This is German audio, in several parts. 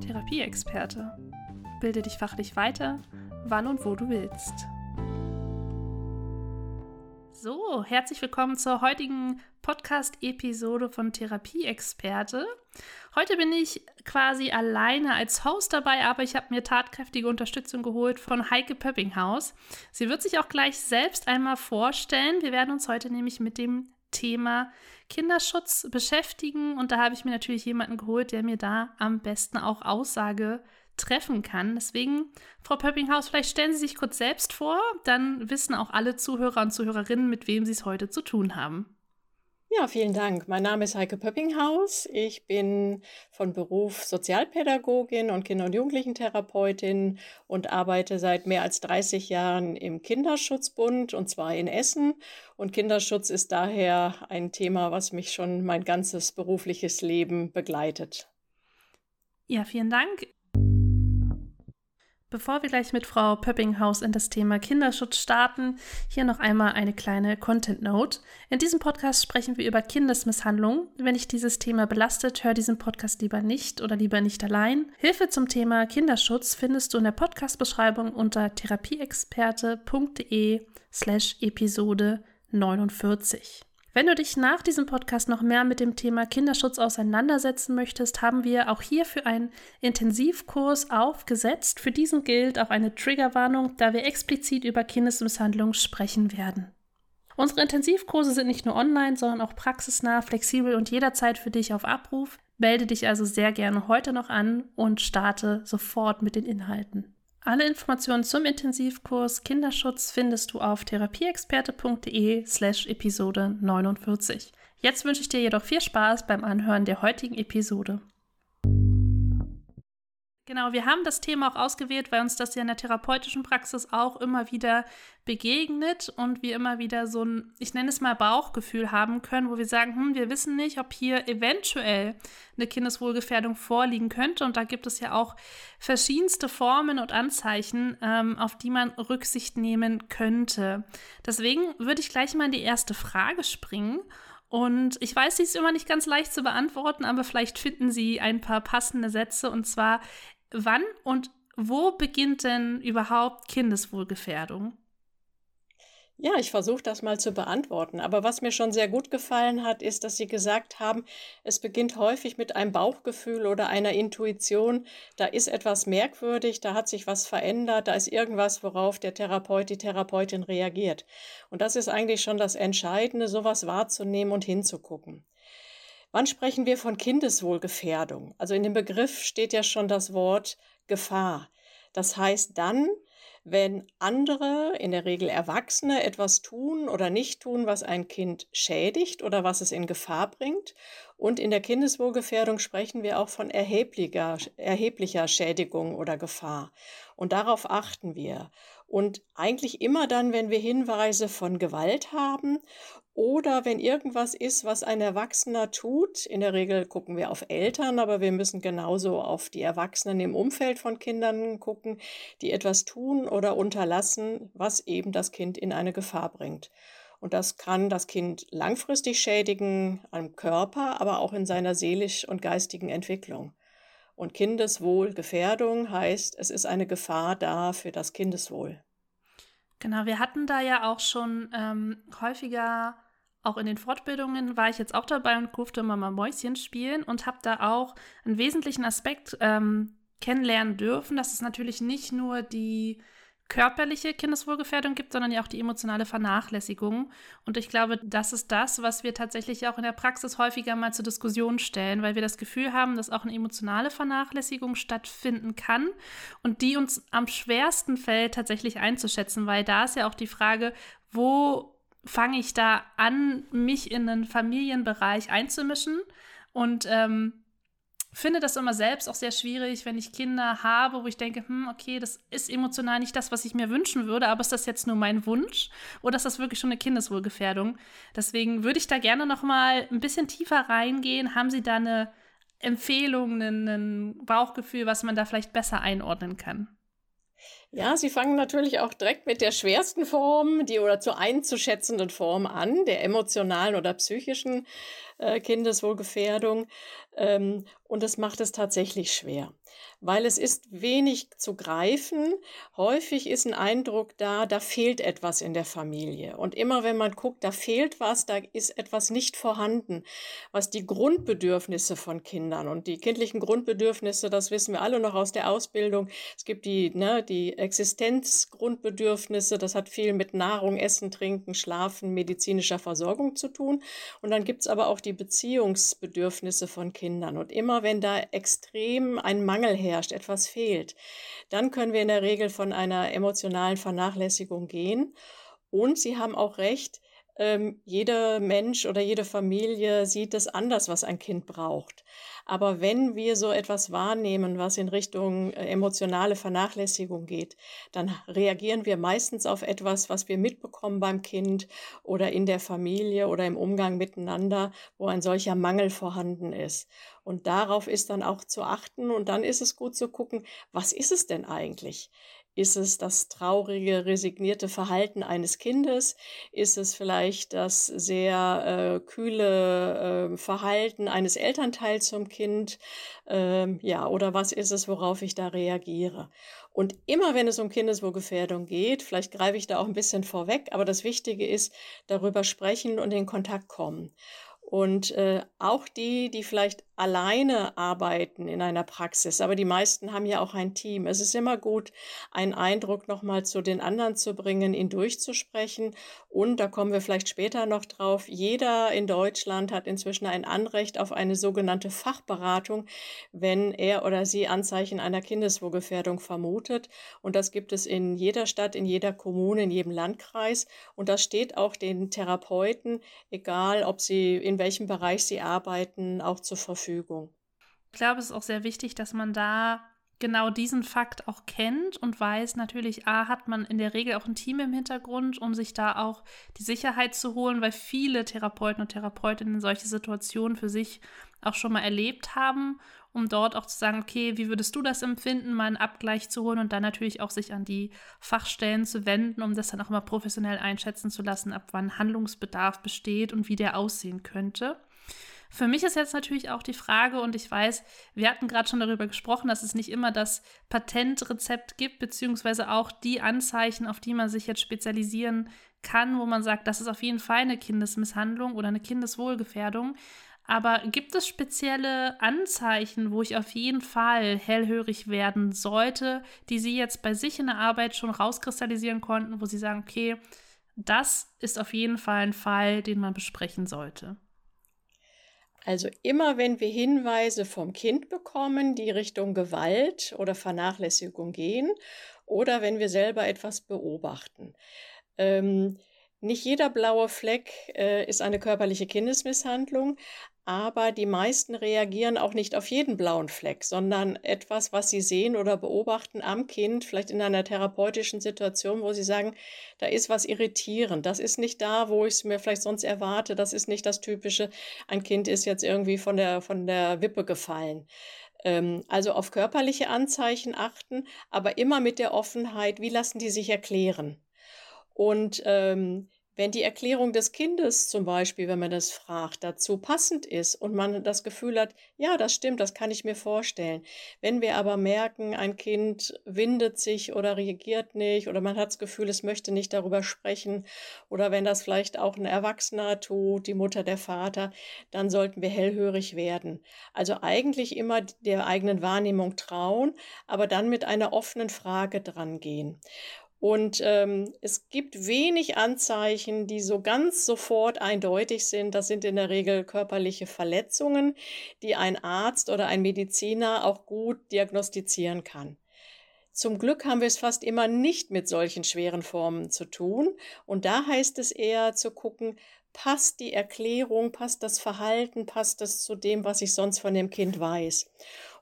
Therapieexperte. Bilde dich fachlich weiter, wann und wo du willst. So, herzlich willkommen zur heutigen Podcast-Episode von Therapieexperte. Heute bin ich quasi alleine als Host dabei, aber ich habe mir tatkräftige Unterstützung geholt von Heike Pöppinghaus. Sie wird sich auch gleich selbst einmal vorstellen. Wir werden uns heute nämlich mit dem Thema Kinderschutz beschäftigen und da habe ich mir natürlich jemanden geholt, der mir da am besten auch Aussage treffen kann. Deswegen, Frau Pöppinghaus, vielleicht stellen Sie sich kurz selbst vor, dann wissen auch alle Zuhörer und Zuhörerinnen, mit wem Sie es heute zu tun haben. Ja, vielen Dank. Mein Name ist Heike Pöppinghaus. Ich bin von Beruf Sozialpädagogin und Kinder- und Jugendlichentherapeutin und arbeite seit mehr als 30 Jahren im Kinderschutzbund und zwar in Essen. Und Kinderschutz ist daher ein Thema, was mich schon mein ganzes berufliches Leben begleitet. Ja, vielen Dank. Bevor wir gleich mit Frau Pöppinghaus in das Thema Kinderschutz starten, hier noch einmal eine kleine Content Note. In diesem Podcast sprechen wir über Kindesmisshandlung. Wenn dich dieses Thema belastet, hör diesen Podcast lieber nicht oder lieber nicht allein. Hilfe zum Thema Kinderschutz findest du in der Podcast-Beschreibung unter therapieexperte.de slash Episode 49. Wenn du dich nach diesem Podcast noch mehr mit dem Thema Kinderschutz auseinandersetzen möchtest, haben wir auch hierfür einen Intensivkurs aufgesetzt. Für diesen gilt auch eine Triggerwarnung, da wir explizit über Kindesmisshandlung sprechen werden. Unsere Intensivkurse sind nicht nur online, sondern auch praxisnah, flexibel und jederzeit für dich auf Abruf. Melde dich also sehr gerne heute noch an und starte sofort mit den Inhalten. Alle Informationen zum Intensivkurs Kinderschutz findest du auf therapieexperte.de slash Episode 49. Jetzt wünsche ich dir jedoch viel Spaß beim Anhören der heutigen Episode. Genau, wir haben das Thema auch ausgewählt, weil uns das ja in der therapeutischen Praxis auch immer wieder begegnet und wir immer wieder so ein, ich nenne es mal Bauchgefühl haben können, wo wir sagen, hm, wir wissen nicht, ob hier eventuell eine Kindeswohlgefährdung vorliegen könnte. Und da gibt es ja auch verschiedenste Formen und Anzeichen, ähm, auf die man Rücksicht nehmen könnte. Deswegen würde ich gleich mal in die erste Frage springen. Und ich weiß, sie ist immer nicht ganz leicht zu beantworten, aber vielleicht finden Sie ein paar passende Sätze. Und zwar, wann und wo beginnt denn überhaupt Kindeswohlgefährdung? Ja, ich versuche das mal zu beantworten. Aber was mir schon sehr gut gefallen hat, ist, dass Sie gesagt haben, es beginnt häufig mit einem Bauchgefühl oder einer Intuition. Da ist etwas merkwürdig, da hat sich was verändert, da ist irgendwas, worauf der Therapeut, die Therapeutin reagiert. Und das ist eigentlich schon das Entscheidende, sowas wahrzunehmen und hinzugucken. Wann sprechen wir von Kindeswohlgefährdung? Also in dem Begriff steht ja schon das Wort Gefahr. Das heißt dann, wenn andere, in der Regel Erwachsene, etwas tun oder nicht tun, was ein Kind schädigt oder was es in Gefahr bringt. Und in der Kindeswohlgefährdung sprechen wir auch von erheblicher, erheblicher Schädigung oder Gefahr. Und darauf achten wir. Und eigentlich immer dann, wenn wir Hinweise von Gewalt haben oder wenn irgendwas ist, was ein Erwachsener tut, in der Regel gucken wir auf Eltern, aber wir müssen genauso auf die Erwachsenen im Umfeld von Kindern gucken, die etwas tun oder unterlassen, was eben das Kind in eine Gefahr bringt. Und das kann das Kind langfristig schädigen am Körper, aber auch in seiner seelisch und geistigen Entwicklung. Und Kindeswohlgefährdung heißt, es ist eine Gefahr da für das Kindeswohl. Genau, wir hatten da ja auch schon ähm, häufiger, auch in den Fortbildungen war ich jetzt auch dabei und durfte Mama Mäuschen spielen und habe da auch einen wesentlichen Aspekt ähm, kennenlernen dürfen, dass es natürlich nicht nur die körperliche Kindeswohlgefährdung gibt, sondern ja auch die emotionale Vernachlässigung. Und ich glaube, das ist das, was wir tatsächlich auch in der Praxis häufiger mal zur Diskussion stellen, weil wir das Gefühl haben, dass auch eine emotionale Vernachlässigung stattfinden kann und die uns am schwersten fällt, tatsächlich einzuschätzen, weil da ist ja auch die Frage, wo fange ich da an, mich in den Familienbereich einzumischen und ähm, finde das immer selbst auch sehr schwierig, wenn ich Kinder habe, wo ich denke, hm, okay, das ist emotional nicht das, was ich mir wünschen würde, aber ist das jetzt nur mein Wunsch oder ist das wirklich schon eine Kindeswohlgefährdung? Deswegen würde ich da gerne noch mal ein bisschen tiefer reingehen. Haben Sie da eine Empfehlung, ein Bauchgefühl, was man da vielleicht besser einordnen kann? Ja, Sie fangen natürlich auch direkt mit der schwersten Form, die oder zu einzuschätzenden Form an, der emotionalen oder psychischen äh, Kindeswohlgefährdung. Ähm, und das macht es tatsächlich schwer, weil es ist wenig zu greifen. Häufig ist ein Eindruck da, da fehlt etwas in der Familie. Und immer wenn man guckt, da fehlt was, da ist etwas nicht vorhanden, was die Grundbedürfnisse von Kindern und die kindlichen Grundbedürfnisse, das wissen wir alle noch aus der Ausbildung. Es gibt die, ne, die Existenzgrundbedürfnisse, das hat viel mit Nahrung, Essen, Trinken, Schlafen, medizinischer Versorgung zu tun. Und dann gibt es aber auch die Beziehungsbedürfnisse von Kindern. Und immer wenn da extrem ein Mangel herrscht, etwas fehlt, dann können wir in der Regel von einer emotionalen Vernachlässigung gehen. Und Sie haben auch recht, ähm, jeder Mensch oder jede Familie sieht es anders, was ein Kind braucht. Aber wenn wir so etwas wahrnehmen, was in Richtung äh, emotionale Vernachlässigung geht, dann reagieren wir meistens auf etwas, was wir mitbekommen beim Kind oder in der Familie oder im Umgang miteinander, wo ein solcher Mangel vorhanden ist. Und darauf ist dann auch zu achten und dann ist es gut zu gucken, was ist es denn eigentlich? Ist es das traurige, resignierte Verhalten eines Kindes? Ist es vielleicht das sehr äh, kühle äh, Verhalten eines Elternteils zum Kind? Ähm, ja, oder was ist es, worauf ich da reagiere? Und immer wenn es um Kindeswohlgefährdung geht, vielleicht greife ich da auch ein bisschen vorweg, aber das Wichtige ist, darüber sprechen und in Kontakt kommen. Und äh, auch die, die vielleicht alleine arbeiten in einer Praxis, aber die meisten haben ja auch ein Team. Es ist immer gut, einen Eindruck nochmal zu den anderen zu bringen, ihn durchzusprechen. Und da kommen wir vielleicht später noch drauf. Jeder in Deutschland hat inzwischen ein Anrecht auf eine sogenannte Fachberatung, wenn er oder sie Anzeichen einer Kindeswohlgefährdung vermutet. Und das gibt es in jeder Stadt, in jeder Kommune, in jedem Landkreis. Und das steht auch den Therapeuten, egal ob sie in welchem Bereich sie arbeiten, auch zur Verfügung. Verfügung. Ich glaube, es ist auch sehr wichtig, dass man da genau diesen Fakt auch kennt und weiß natürlich, A, hat man in der Regel auch ein Team im Hintergrund, um sich da auch die Sicherheit zu holen, weil viele Therapeuten und Therapeutinnen solche Situationen für sich auch schon mal erlebt haben, um dort auch zu sagen, okay, wie würdest du das empfinden, mal einen Abgleich zu holen und dann natürlich auch sich an die Fachstellen zu wenden, um das dann auch mal professionell einschätzen zu lassen, ab wann Handlungsbedarf besteht und wie der aussehen könnte. Für mich ist jetzt natürlich auch die Frage, und ich weiß, wir hatten gerade schon darüber gesprochen, dass es nicht immer das Patentrezept gibt, beziehungsweise auch die Anzeichen, auf die man sich jetzt spezialisieren kann, wo man sagt, das ist auf jeden Fall eine Kindesmisshandlung oder eine Kindeswohlgefährdung. Aber gibt es spezielle Anzeichen, wo ich auf jeden Fall hellhörig werden sollte, die Sie jetzt bei sich in der Arbeit schon rauskristallisieren konnten, wo Sie sagen, okay, das ist auf jeden Fall ein Fall, den man besprechen sollte? Also immer wenn wir Hinweise vom Kind bekommen, die Richtung Gewalt oder Vernachlässigung gehen, oder wenn wir selber etwas beobachten. Ähm, nicht jeder blaue Fleck äh, ist eine körperliche Kindesmisshandlung, aber die meisten reagieren auch nicht auf jeden blauen Fleck, sondern etwas, was sie sehen oder beobachten am Kind, vielleicht in einer therapeutischen Situation, wo sie sagen, da ist was irritierend, das ist nicht da, wo ich es mir vielleicht sonst erwarte, das ist nicht das Typische, ein Kind ist jetzt irgendwie von der, von der Wippe gefallen. Ähm, also auf körperliche Anzeichen achten, aber immer mit der Offenheit, wie lassen die sich erklären? Und ähm, wenn die Erklärung des Kindes zum Beispiel, wenn man das fragt, dazu passend ist und man das Gefühl hat, ja, das stimmt, das kann ich mir vorstellen. Wenn wir aber merken, ein Kind windet sich oder reagiert nicht oder man hat das Gefühl, es möchte nicht darüber sprechen oder wenn das vielleicht auch ein Erwachsener tut, die Mutter, der Vater, dann sollten wir hellhörig werden. Also eigentlich immer der eigenen Wahrnehmung trauen, aber dann mit einer offenen Frage dran gehen. Und ähm, es gibt wenig Anzeichen, die so ganz sofort eindeutig sind. Das sind in der Regel körperliche Verletzungen, die ein Arzt oder ein Mediziner auch gut diagnostizieren kann. Zum Glück haben wir es fast immer nicht mit solchen schweren Formen zu tun. Und da heißt es eher zu gucken, passt die Erklärung, passt das Verhalten, passt das zu dem, was ich sonst von dem Kind weiß.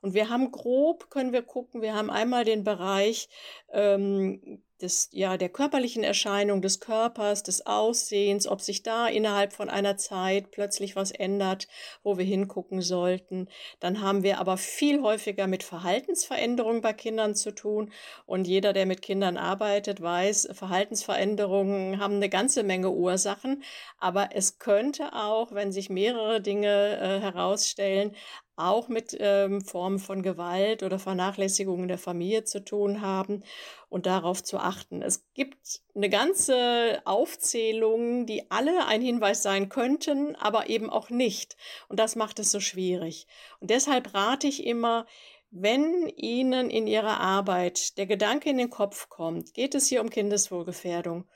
Und wir haben grob, können wir gucken, wir haben einmal den Bereich ähm, des, ja, der körperlichen Erscheinung des Körpers, des Aussehens, ob sich da innerhalb von einer Zeit plötzlich was ändert, wo wir hingucken sollten. Dann haben wir aber viel häufiger mit Verhaltensveränderungen bei Kindern zu tun. Und jeder, der mit Kindern arbeitet, weiß, Verhaltensveränderungen haben eine ganze Menge Ursachen. Aber es könnte auch, wenn sich mehrere Dinge äh, herausstellen, auch mit ähm, Formen von Gewalt oder Vernachlässigung in der Familie zu tun haben und darauf zu achten. Es gibt eine ganze Aufzählung, die alle ein Hinweis sein könnten, aber eben auch nicht. Und das macht es so schwierig. Und deshalb rate ich immer, wenn Ihnen in Ihrer Arbeit der Gedanke in den Kopf kommt, geht es hier um Kindeswohlgefährdung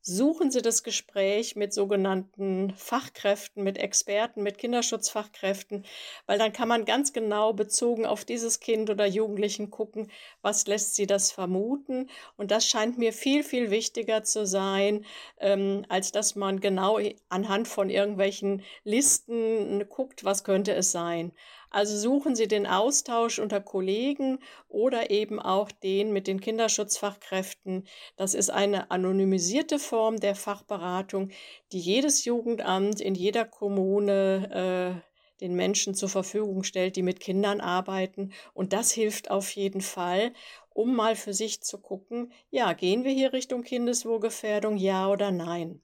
suchen Sie das Gespräch mit sogenannten Fachkräften, mit Experten, mit Kinderschutzfachkräften, weil dann kann man ganz genau bezogen auf dieses Kind oder Jugendlichen gucken, was lässt sie das vermuten. Und das scheint mir viel, viel wichtiger zu sein, ähm, als dass man genau anhand von irgendwelchen Listen guckt, was könnte es sein. Also suchen Sie den Austausch unter Kollegen oder eben auch den mit den Kinderschutzfachkräften. Das ist eine anonymisierte Form der Fachberatung, die jedes Jugendamt in jeder Kommune äh, den Menschen zur Verfügung stellt, die mit Kindern arbeiten. Und das hilft auf jeden Fall, um mal für sich zu gucken, ja, gehen wir hier Richtung Kindeswohlgefährdung, ja oder nein.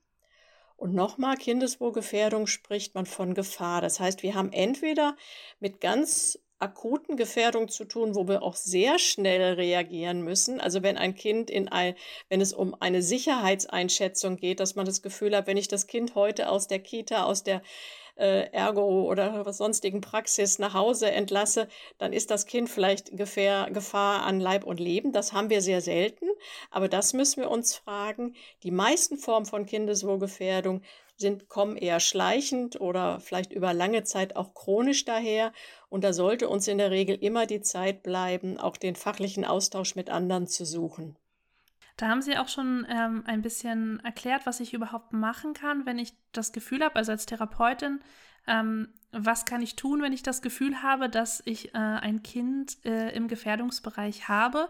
Und nochmal, Kindeswohlgefährdung spricht man von Gefahr. Das heißt, wir haben entweder mit ganz akuten Gefährdungen zu tun, wo wir auch sehr schnell reagieren müssen. Also wenn ein Kind in ein, wenn es um eine Sicherheitseinschätzung geht, dass man das Gefühl hat, wenn ich das Kind heute aus der Kita, aus der äh, Ergo oder sonstigen Praxis nach Hause entlasse, dann ist das Kind vielleicht Gefähr, Gefahr an Leib und Leben. Das haben wir sehr selten, aber das müssen wir uns fragen. Die meisten Formen von Kindeswohlgefährdung sind, kommen eher schleichend oder vielleicht über lange Zeit auch chronisch daher. Und da sollte uns in der Regel immer die Zeit bleiben, auch den fachlichen Austausch mit anderen zu suchen. Da haben Sie auch schon ähm, ein bisschen erklärt, was ich überhaupt machen kann, wenn ich das Gefühl habe, also als Therapeutin, ähm, was kann ich tun, wenn ich das Gefühl habe, dass ich äh, ein Kind äh, im Gefährdungsbereich habe.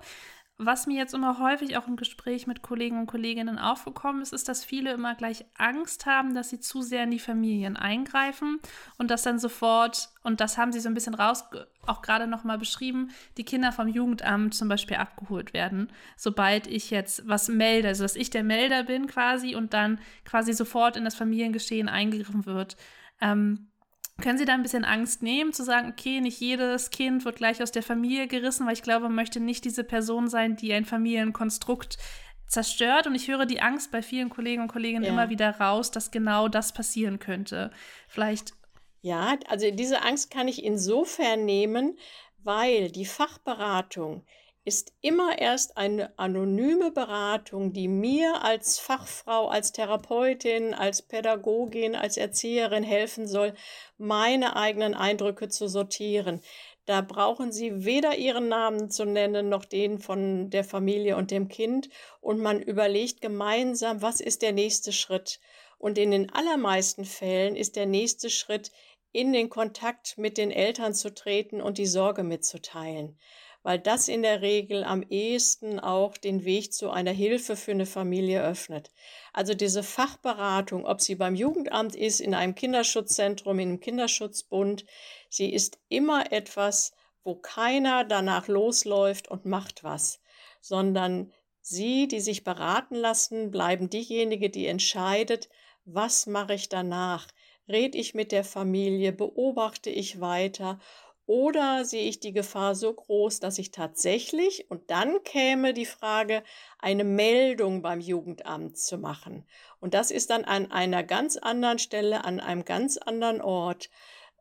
Was mir jetzt immer häufig auch im Gespräch mit Kollegen und Kolleginnen aufgekommen ist, ist, dass viele immer gleich Angst haben, dass sie zu sehr in die Familien eingreifen und dass dann sofort, und das haben sie so ein bisschen raus, auch gerade nochmal beschrieben, die Kinder vom Jugendamt zum Beispiel abgeholt werden, sobald ich jetzt was melde, also dass ich der Melder bin quasi und dann quasi sofort in das Familiengeschehen eingegriffen wird. Ähm, können Sie da ein bisschen Angst nehmen, zu sagen, okay, nicht jedes Kind wird gleich aus der Familie gerissen, weil ich glaube, man möchte nicht diese Person sein, die ein Familienkonstrukt zerstört. Und ich höre die Angst bei vielen Kollegen und Kolleginnen ja. immer wieder raus, dass genau das passieren könnte. Vielleicht. Ja, also diese Angst kann ich insofern nehmen, weil die Fachberatung ist immer erst eine anonyme Beratung, die mir als Fachfrau, als Therapeutin, als Pädagogin, als Erzieherin helfen soll, meine eigenen Eindrücke zu sortieren. Da brauchen Sie weder Ihren Namen zu nennen noch den von der Familie und dem Kind. Und man überlegt gemeinsam, was ist der nächste Schritt. Und in den allermeisten Fällen ist der nächste Schritt, in den Kontakt mit den Eltern zu treten und die Sorge mitzuteilen weil das in der Regel am ehesten auch den Weg zu einer Hilfe für eine Familie öffnet. Also diese Fachberatung, ob sie beim Jugendamt ist, in einem Kinderschutzzentrum, in einem Kinderschutzbund, sie ist immer etwas, wo keiner danach losläuft und macht was, sondern sie, die sich beraten lassen, bleiben diejenige, die entscheidet, was mache ich danach? Red ich mit der Familie, beobachte ich weiter oder sehe ich die Gefahr so groß, dass ich tatsächlich, und dann käme die Frage, eine Meldung beim Jugendamt zu machen. Und das ist dann an einer ganz anderen Stelle, an einem ganz anderen Ort.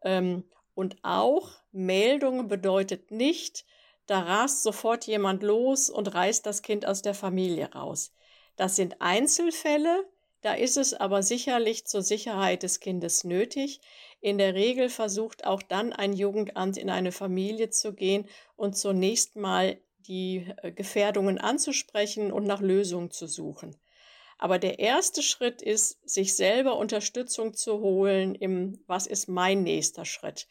Ähm, und auch Meldung bedeutet nicht, da rast sofort jemand los und reißt das Kind aus der Familie raus. Das sind Einzelfälle, da ist es aber sicherlich zur Sicherheit des Kindes nötig. In der Regel versucht auch dann ein Jugendamt in eine Familie zu gehen und zunächst mal die äh, Gefährdungen anzusprechen und nach Lösungen zu suchen. Aber der erste Schritt ist, sich selber Unterstützung zu holen im, was ist mein nächster Schritt?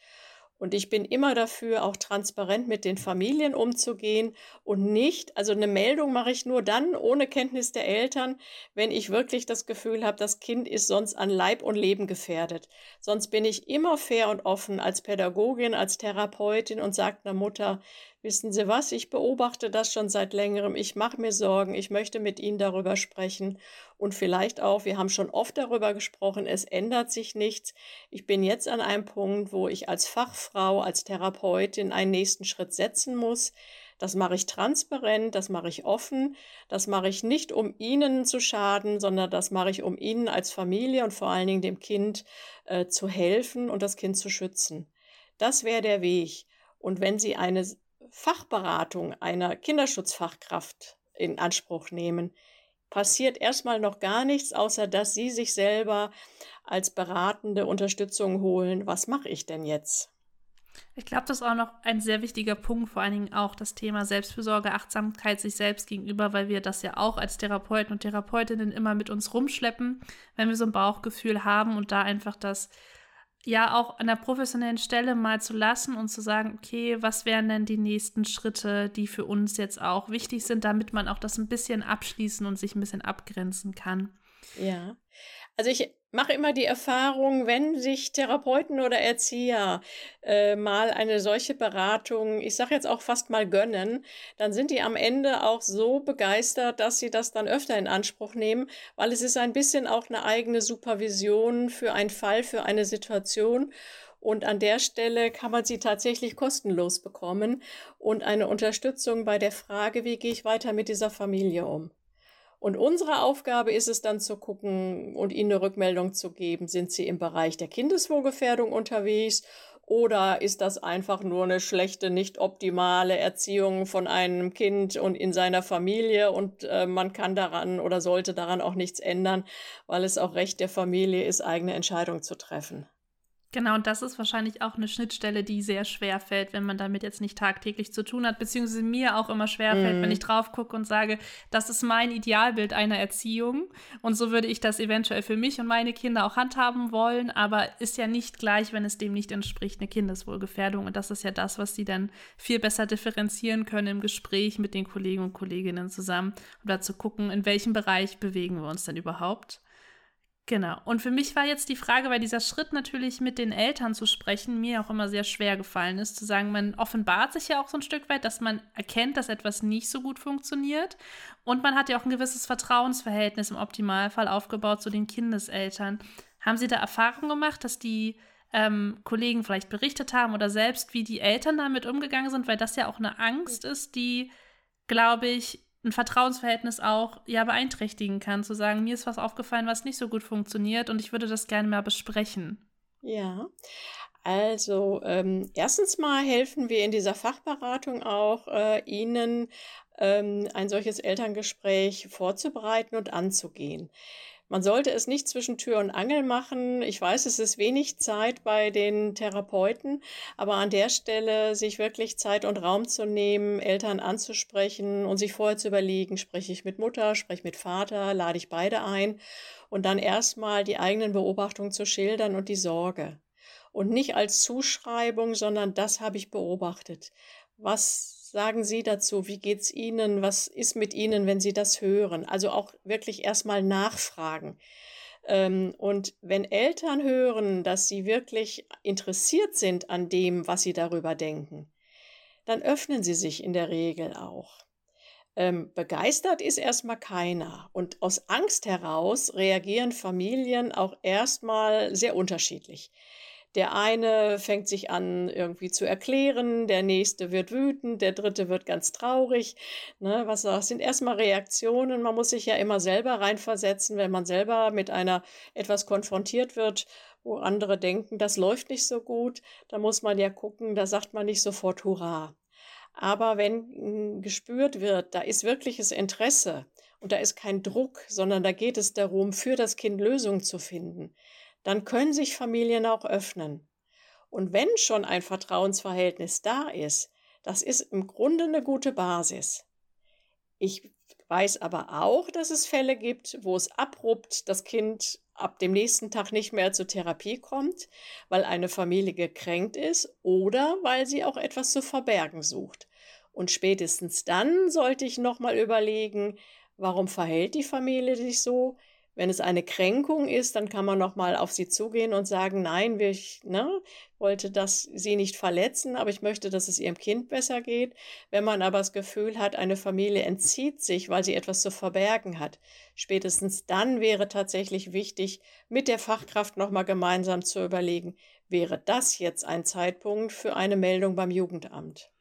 Und ich bin immer dafür, auch transparent mit den Familien umzugehen und nicht, also eine Meldung mache ich nur dann ohne Kenntnis der Eltern, wenn ich wirklich das Gefühl habe, das Kind ist sonst an Leib und Leben gefährdet. Sonst bin ich immer fair und offen als Pädagogin, als Therapeutin und sage einer Mutter, Wissen Sie was, ich beobachte das schon seit längerem, ich mache mir Sorgen, ich möchte mit Ihnen darüber sprechen und vielleicht auch, wir haben schon oft darüber gesprochen, es ändert sich nichts. Ich bin jetzt an einem Punkt, wo ich als Fachfrau, als Therapeutin einen nächsten Schritt setzen muss. Das mache ich transparent, das mache ich offen, das mache ich nicht, um Ihnen zu schaden, sondern das mache ich, um Ihnen als Familie und vor allen Dingen dem Kind äh, zu helfen und das Kind zu schützen. Das wäre der Weg. Und wenn Sie eine Fachberatung einer Kinderschutzfachkraft in Anspruch nehmen, passiert erstmal noch gar nichts, außer dass Sie sich selber als beratende Unterstützung holen. Was mache ich denn jetzt? Ich glaube, das ist auch noch ein sehr wichtiger Punkt, vor allen Dingen auch das Thema Selbstfürsorge, Achtsamkeit sich selbst gegenüber, weil wir das ja auch als Therapeuten und Therapeutinnen immer mit uns rumschleppen, wenn wir so ein Bauchgefühl haben und da einfach das ja auch an der professionellen Stelle mal zu lassen und zu sagen, okay, was wären denn die nächsten Schritte, die für uns jetzt auch wichtig sind, damit man auch das ein bisschen abschließen und sich ein bisschen abgrenzen kann. Ja. Also ich mache immer die Erfahrung, wenn sich Therapeuten oder Erzieher äh, mal eine solche Beratung, ich sage jetzt auch fast mal gönnen, dann sind die am Ende auch so begeistert, dass sie das dann öfter in Anspruch nehmen, weil es ist ein bisschen auch eine eigene Supervision für einen Fall, für eine Situation. Und an der Stelle kann man sie tatsächlich kostenlos bekommen und eine Unterstützung bei der Frage, wie gehe ich weiter mit dieser Familie um. Und unsere Aufgabe ist es dann zu gucken und ihnen eine Rückmeldung zu geben, sind sie im Bereich der Kindeswohlgefährdung unterwegs oder ist das einfach nur eine schlechte, nicht optimale Erziehung von einem Kind und in seiner Familie und äh, man kann daran oder sollte daran auch nichts ändern, weil es auch Recht der Familie ist, eigene Entscheidungen zu treffen. Genau, und das ist wahrscheinlich auch eine Schnittstelle, die sehr schwer fällt, wenn man damit jetzt nicht tagtäglich zu tun hat, beziehungsweise mir auch immer schwer fällt, mm. wenn mhm. ich drauf gucke und sage, das ist mein Idealbild einer Erziehung und so würde ich das eventuell für mich und meine Kinder auch handhaben wollen, aber ist ja nicht gleich, wenn es dem nicht entspricht, eine Kindeswohlgefährdung und das ist ja das, was sie dann viel besser differenzieren können im Gespräch mit den Kollegen und Kolleginnen zusammen, um da zu gucken, in welchem Bereich bewegen wir uns denn überhaupt. Genau. Und für mich war jetzt die Frage, weil dieser Schritt natürlich mit den Eltern zu sprechen, mir auch immer sehr schwer gefallen ist, zu sagen, man offenbart sich ja auch so ein Stück weit, dass man erkennt, dass etwas nicht so gut funktioniert. Und man hat ja auch ein gewisses Vertrauensverhältnis im Optimalfall aufgebaut zu den Kindeseltern. Haben Sie da Erfahrungen gemacht, dass die ähm, Kollegen vielleicht berichtet haben oder selbst, wie die Eltern damit umgegangen sind, weil das ja auch eine Angst ist, die, glaube ich, ein Vertrauensverhältnis auch ja beeinträchtigen kann, zu sagen, mir ist was aufgefallen, was nicht so gut funktioniert und ich würde das gerne mal besprechen. Ja, also ähm, erstens mal helfen wir in dieser Fachberatung auch äh, Ihnen ähm, ein solches Elterngespräch vorzubereiten und anzugehen. Man sollte es nicht zwischen Tür und Angel machen. Ich weiß, es ist wenig Zeit bei den Therapeuten, aber an der Stelle sich wirklich Zeit und Raum zu nehmen, Eltern anzusprechen und sich vorher zu überlegen, spreche ich mit Mutter, spreche ich mit Vater, lade ich beide ein und dann erstmal die eigenen Beobachtungen zu schildern und die Sorge. Und nicht als Zuschreibung, sondern das habe ich beobachtet. Was sagen Sie dazu? Wie geht's Ihnen? Was ist mit Ihnen, wenn Sie das hören? Also auch wirklich erstmal nachfragen. Ähm, und wenn Eltern hören, dass sie wirklich interessiert sind an dem, was sie darüber denken, dann öffnen sie sich in der Regel auch. Ähm, begeistert ist erstmal keiner. Und aus Angst heraus reagieren Familien auch erstmal sehr unterschiedlich. Der eine fängt sich an, irgendwie zu erklären, der nächste wird wütend, der dritte wird ganz traurig. Ne, was das sind erstmal Reaktionen. Man muss sich ja immer selber reinversetzen, wenn man selber mit einer etwas konfrontiert wird, wo andere denken, das läuft nicht so gut. Da muss man ja gucken, da sagt man nicht sofort Hurra. Aber wenn hm, gespürt wird, da ist wirkliches Interesse und da ist kein Druck, sondern da geht es darum, für das Kind Lösungen zu finden, dann können sich Familien auch öffnen. Und wenn schon ein Vertrauensverhältnis da ist, das ist im Grunde eine gute Basis. Ich weiß aber auch, dass es Fälle gibt, wo es abrupt das Kind ab dem nächsten Tag nicht mehr zur Therapie kommt, weil eine Familie gekränkt ist oder weil sie auch etwas zu verbergen sucht. Und spätestens dann sollte ich nochmal überlegen, warum verhält die Familie sich so? Wenn es eine Kränkung ist, dann kann man nochmal auf sie zugehen und sagen, nein, ich ne, wollte das, sie nicht verletzen, aber ich möchte, dass es ihrem Kind besser geht. Wenn man aber das Gefühl hat, eine Familie entzieht sich, weil sie etwas zu verbergen hat, spätestens dann wäre tatsächlich wichtig, mit der Fachkraft nochmal gemeinsam zu überlegen, wäre das jetzt ein Zeitpunkt für eine Meldung beim Jugendamt?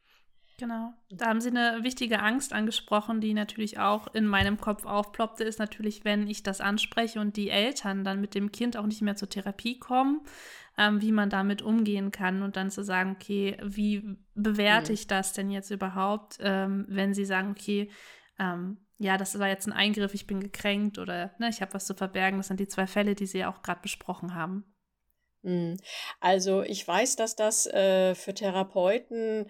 Genau. Da haben Sie eine wichtige Angst angesprochen, die natürlich auch in meinem Kopf aufploppte, ist natürlich, wenn ich das anspreche und die Eltern dann mit dem Kind auch nicht mehr zur Therapie kommen, ähm, wie man damit umgehen kann und dann zu sagen, okay, wie bewerte mhm. ich das denn jetzt überhaupt, ähm, wenn Sie sagen, okay, ähm, ja, das war jetzt ein Eingriff, ich bin gekränkt oder ne, ich habe was zu verbergen. Das sind die zwei Fälle, die Sie ja auch gerade besprochen haben. Mhm. Also ich weiß, dass das äh, für Therapeuten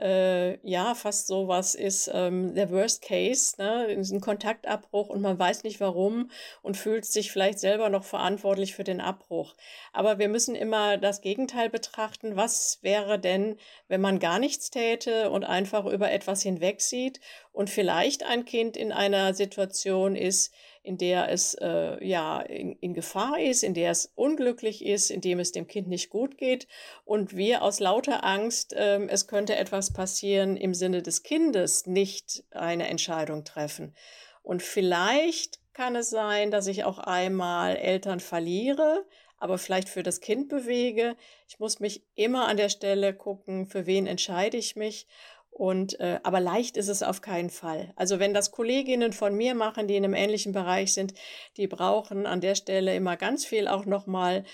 äh, ja, fast so was ist ähm, der Worst Case, ne? ein Kontaktabbruch und man weiß nicht warum und fühlt sich vielleicht selber noch verantwortlich für den Abbruch. Aber wir müssen immer das Gegenteil betrachten. Was wäre denn, wenn man gar nichts täte und einfach über etwas hinwegsieht und vielleicht ein Kind in einer Situation ist, in der es äh, ja in, in, Gefahr ist, in der es unglücklich ist, in dem es dem Kind nicht gut geht und wir aus lauter Angst, äh, es könnte etwas passieren, im Sinne des Kindes nicht eine Entscheidung treffen. Und vielleicht kann es sein, dass ich auch einmal Eltern verliere, aber vielleicht für das Kind bewege. Ich muss mich immer an der Stelle gucken, für wen entscheide ich mich und äh, aber leicht ist es auf keinen Fall. Also wenn das Kolleginnen von mir machen, die in einem ähnlichen Bereich sind, die brauchen an der Stelle immer ganz viel auch nochmal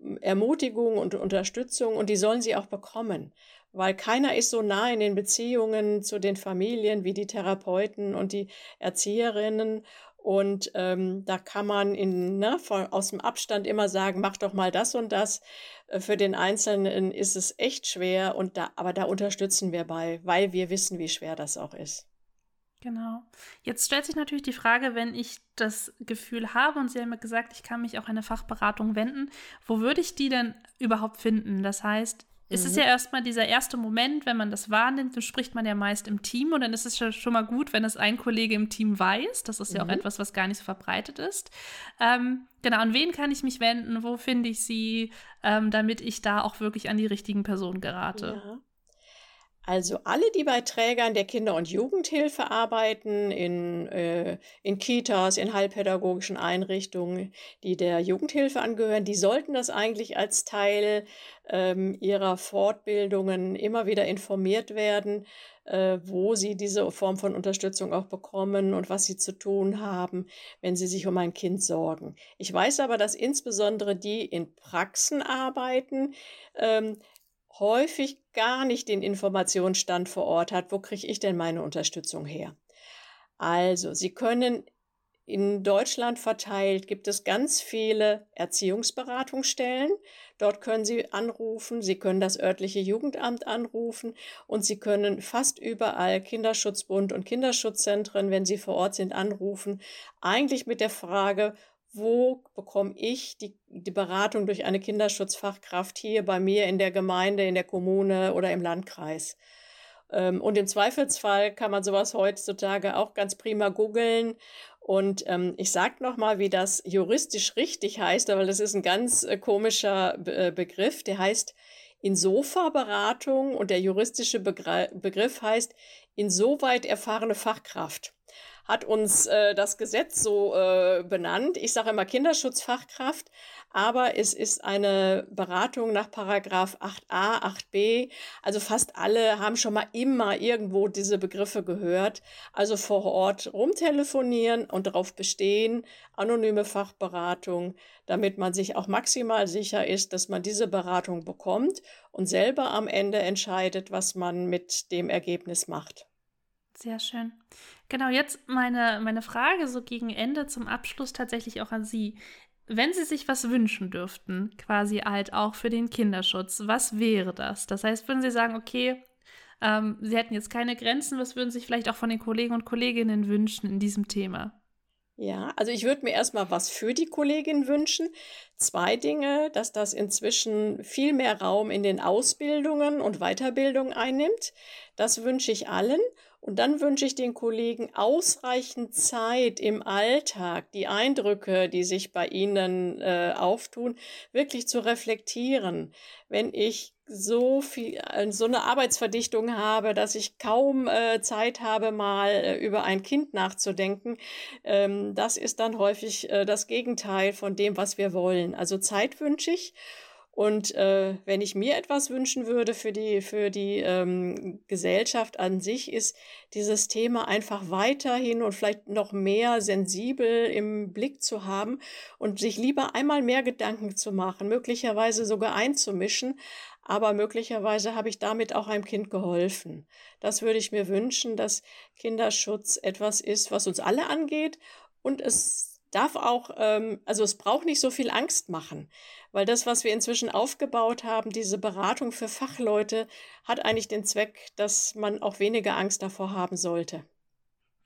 hm, Ermutigung und Unterstützung und die sollen sie auch bekommen, weil keiner ist so nah in den Beziehungen zu den Familien wie die Therapeuten und die Erzieherinnen und ähm, da kann man in, ne, von, aus dem Abstand immer sagen, mach doch mal das und das. Äh, für den Einzelnen ist es echt schwer, und da, aber da unterstützen wir bei, weil wir wissen, wie schwer das auch ist. Genau. Jetzt stellt sich natürlich die Frage, wenn ich das Gefühl habe, und Sie haben ja gesagt, ich kann mich auch an eine Fachberatung wenden, wo würde ich die denn überhaupt finden? Das heißt, es ist mhm. ja erstmal dieser erste Moment, wenn man das wahrnimmt, dann spricht man ja meist im Team und dann ist es ja schon mal gut, wenn es ein Kollege im Team weiß. Das ist ja mhm. auch etwas, was gar nicht so verbreitet ist. Ähm, genau, an wen kann ich mich wenden? Wo finde ich sie, ähm, damit ich da auch wirklich an die richtigen Personen gerate? Ja. Also alle, die bei Trägern der Kinder- und Jugendhilfe arbeiten, in, äh, in Kitas, in heilpädagogischen Einrichtungen, die der Jugendhilfe angehören, die sollten das eigentlich als Teil ähm, ihrer Fortbildungen immer wieder informiert werden, äh, wo sie diese Form von Unterstützung auch bekommen und was sie zu tun haben, wenn sie sich um ein Kind sorgen. Ich weiß aber, dass insbesondere die in Praxen arbeiten, ähm, häufig gar nicht den Informationsstand vor Ort hat, wo kriege ich denn meine Unterstützung her? Also, Sie können in Deutschland verteilt gibt es ganz viele Erziehungsberatungsstellen. Dort können Sie anrufen, Sie können das örtliche Jugendamt anrufen und Sie können fast überall Kinderschutzbund und Kinderschutzzentren, wenn Sie vor Ort sind, anrufen. Eigentlich mit der Frage, wo bekomme ich die, die Beratung durch eine Kinderschutzfachkraft hier bei mir in der Gemeinde, in der Kommune oder im Landkreis. Ähm, und im Zweifelsfall kann man sowas heutzutage auch ganz prima googeln. Und ähm, ich sage nochmal, wie das juristisch richtig heißt, weil das ist ein ganz äh, komischer Be äh, Begriff. Der heißt Insofa-Beratung und der juristische Begr Begriff heißt insoweit erfahrene Fachkraft hat uns äh, das Gesetz so äh, benannt. Ich sage immer Kinderschutzfachkraft, aber es ist eine Beratung nach Paragraph 8a, 8b. Also fast alle haben schon mal immer irgendwo diese Begriffe gehört. Also vor Ort rumtelefonieren und darauf bestehen, anonyme Fachberatung, damit man sich auch maximal sicher ist, dass man diese Beratung bekommt und selber am Ende entscheidet, was man mit dem Ergebnis macht. Sehr schön. Genau, jetzt meine, meine Frage so gegen Ende zum Abschluss tatsächlich auch an Sie. Wenn Sie sich was wünschen dürften, quasi halt auch für den Kinderschutz, was wäre das? Das heißt, würden Sie sagen, okay, ähm, Sie hätten jetzt keine Grenzen, was würden Sie sich vielleicht auch von den Kollegen und Kolleginnen wünschen in diesem Thema? Ja, also ich würde mir erstmal was für die Kollegin wünschen. Zwei Dinge, dass das inzwischen viel mehr Raum in den Ausbildungen und Weiterbildungen einnimmt. Das wünsche ich allen. Und dann wünsche ich den Kollegen ausreichend Zeit im Alltag, die Eindrücke, die sich bei ihnen äh, auftun, wirklich zu reflektieren. Wenn ich so viel, äh, so eine Arbeitsverdichtung habe, dass ich kaum äh, Zeit habe, mal äh, über ein Kind nachzudenken, ähm, das ist dann häufig äh, das Gegenteil von dem, was wir wollen. Also Zeit wünsche ich und äh, wenn ich mir etwas wünschen würde für die, für die ähm, Gesellschaft an sich, ist dieses Thema einfach weiterhin und vielleicht noch mehr sensibel im Blick zu haben und sich lieber einmal mehr Gedanken zu machen, möglicherweise sogar einzumischen. Aber möglicherweise habe ich damit auch einem Kind geholfen. Das würde ich mir wünschen, dass Kinderschutz etwas ist, was uns alle angeht und es darf auch, ähm, also es braucht nicht so viel Angst machen. Weil das, was wir inzwischen aufgebaut haben, diese Beratung für Fachleute, hat eigentlich den Zweck, dass man auch weniger Angst davor haben sollte.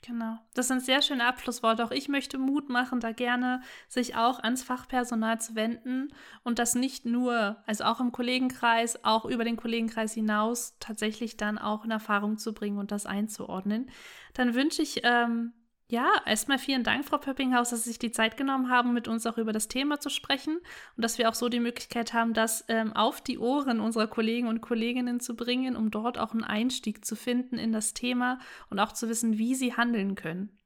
Genau. Das sind sehr schöne Abschlussworte. Auch ich möchte Mut machen, da gerne sich auch ans Fachpersonal zu wenden und das nicht nur, also auch im Kollegenkreis, auch über den Kollegenkreis hinaus tatsächlich dann auch in Erfahrung zu bringen und das einzuordnen. Dann wünsche ich ähm, ja, erstmal vielen Dank, Frau Pöppinghaus, dass Sie sich die Zeit genommen haben, mit uns auch über das Thema zu sprechen und dass wir auch so die Möglichkeit haben, das ähm, auf die Ohren unserer Kollegen und Kolleginnen zu bringen, um dort auch einen Einstieg zu finden in das Thema und auch zu wissen, wie sie handeln können.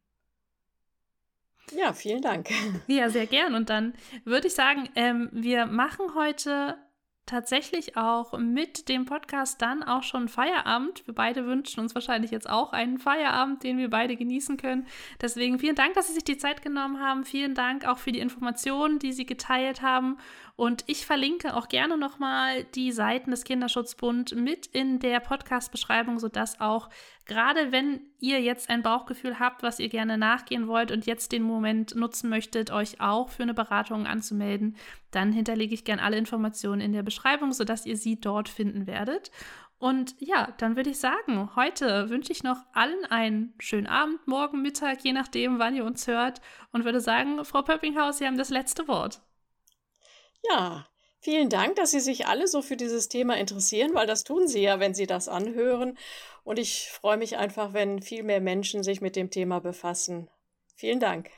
Ja, vielen Dank. Ja, sehr gern. Und dann würde ich sagen, ähm, wir machen heute tatsächlich auch mit dem Podcast dann auch schon Feierabend. Wir beide wünschen uns wahrscheinlich jetzt auch einen Feierabend, den wir beide genießen können. Deswegen vielen Dank, dass Sie sich die Zeit genommen haben. Vielen Dank auch für die Informationen, die Sie geteilt haben. Und ich verlinke auch gerne nochmal die Seiten des Kinderschutzbund mit in der Podcast-Beschreibung, sodass auch gerade wenn ihr jetzt ein Bauchgefühl habt, was ihr gerne nachgehen wollt und jetzt den Moment nutzen möchtet, euch auch für eine Beratung anzumelden, dann hinterlege ich gerne alle Informationen in der Beschreibung, sodass ihr sie dort finden werdet. Und ja, dann würde ich sagen, heute wünsche ich noch allen einen schönen Abend, morgen, Mittag, je nachdem, wann ihr uns hört. Und würde sagen, Frau Pöppinghaus, Sie haben das letzte Wort. Ja, vielen Dank, dass Sie sich alle so für dieses Thema interessieren, weil das tun Sie ja, wenn Sie das anhören. Und ich freue mich einfach, wenn viel mehr Menschen sich mit dem Thema befassen. Vielen Dank.